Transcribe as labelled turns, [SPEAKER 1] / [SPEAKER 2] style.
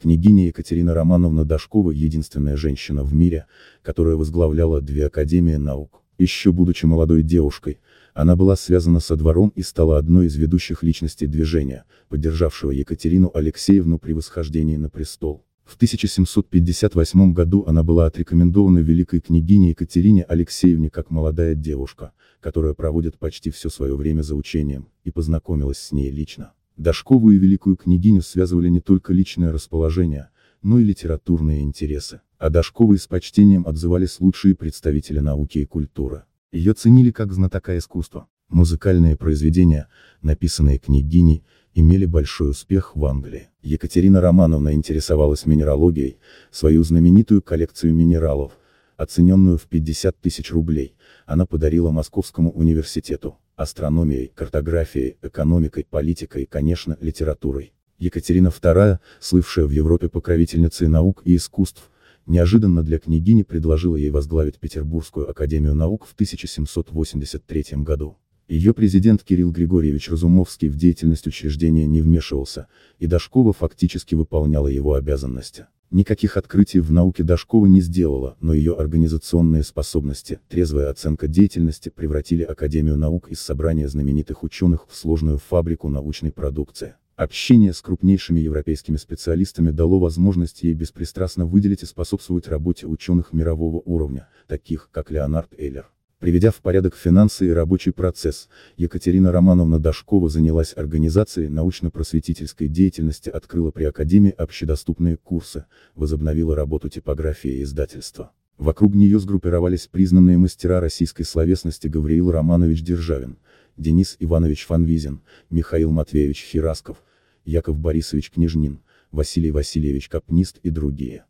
[SPEAKER 1] Княгиня Екатерина Романовна Дашкова – единственная женщина в мире, которая возглавляла две академии наук. Еще будучи молодой девушкой, она была связана со двором и стала одной из ведущих личностей движения, поддержавшего Екатерину Алексеевну при восхождении на престол. В 1758 году она была отрекомендована великой княгине Екатерине Алексеевне как молодая девушка, которая проводит почти все свое время за учением, и познакомилась с ней лично. Дашкову и великую княгиню связывали не только личное расположение, но и литературные интересы. А Дашковой с почтением отзывались лучшие представители науки и культуры. Ее ценили как знатока искусства. Музыкальные произведения, написанные княгиней, имели большой успех в Англии. Екатерина Романовна интересовалась минералогией, свою знаменитую коллекцию минералов, оцененную в 50 тысяч рублей, она подарила Московскому университету астрономией, картографией, экономикой, политикой конечно, литературой. Екатерина II, слывшая в Европе покровительницей наук и искусств, неожиданно для княгини предложила ей возглавить Петербургскую академию наук в 1783 году. Ее президент Кирилл Григорьевич Разумовский в деятельность учреждения не вмешивался, и Дашкова фактически выполняла его обязанности. Никаких открытий в науке Дашкова не сделала, но ее организационные способности, трезвая оценка деятельности превратили Академию наук из собрания знаменитых ученых в сложную фабрику научной продукции. Общение с крупнейшими европейскими специалистами дало возможность ей беспристрастно выделить и способствовать работе ученых мирового уровня, таких как Леонард Эйлер. Приведя в порядок финансы и рабочий процесс, Екатерина Романовна Дашкова занялась организацией научно-просветительской деятельности, открыла при Академии общедоступные курсы, возобновила работу типографии и издательства. Вокруг нее сгруппировались признанные мастера российской словесности Гавриил Романович Державин, Денис Иванович Фанвизин, Михаил Матвеевич Хирасков, Яков Борисович Княжнин, Василий Васильевич Капнист и другие.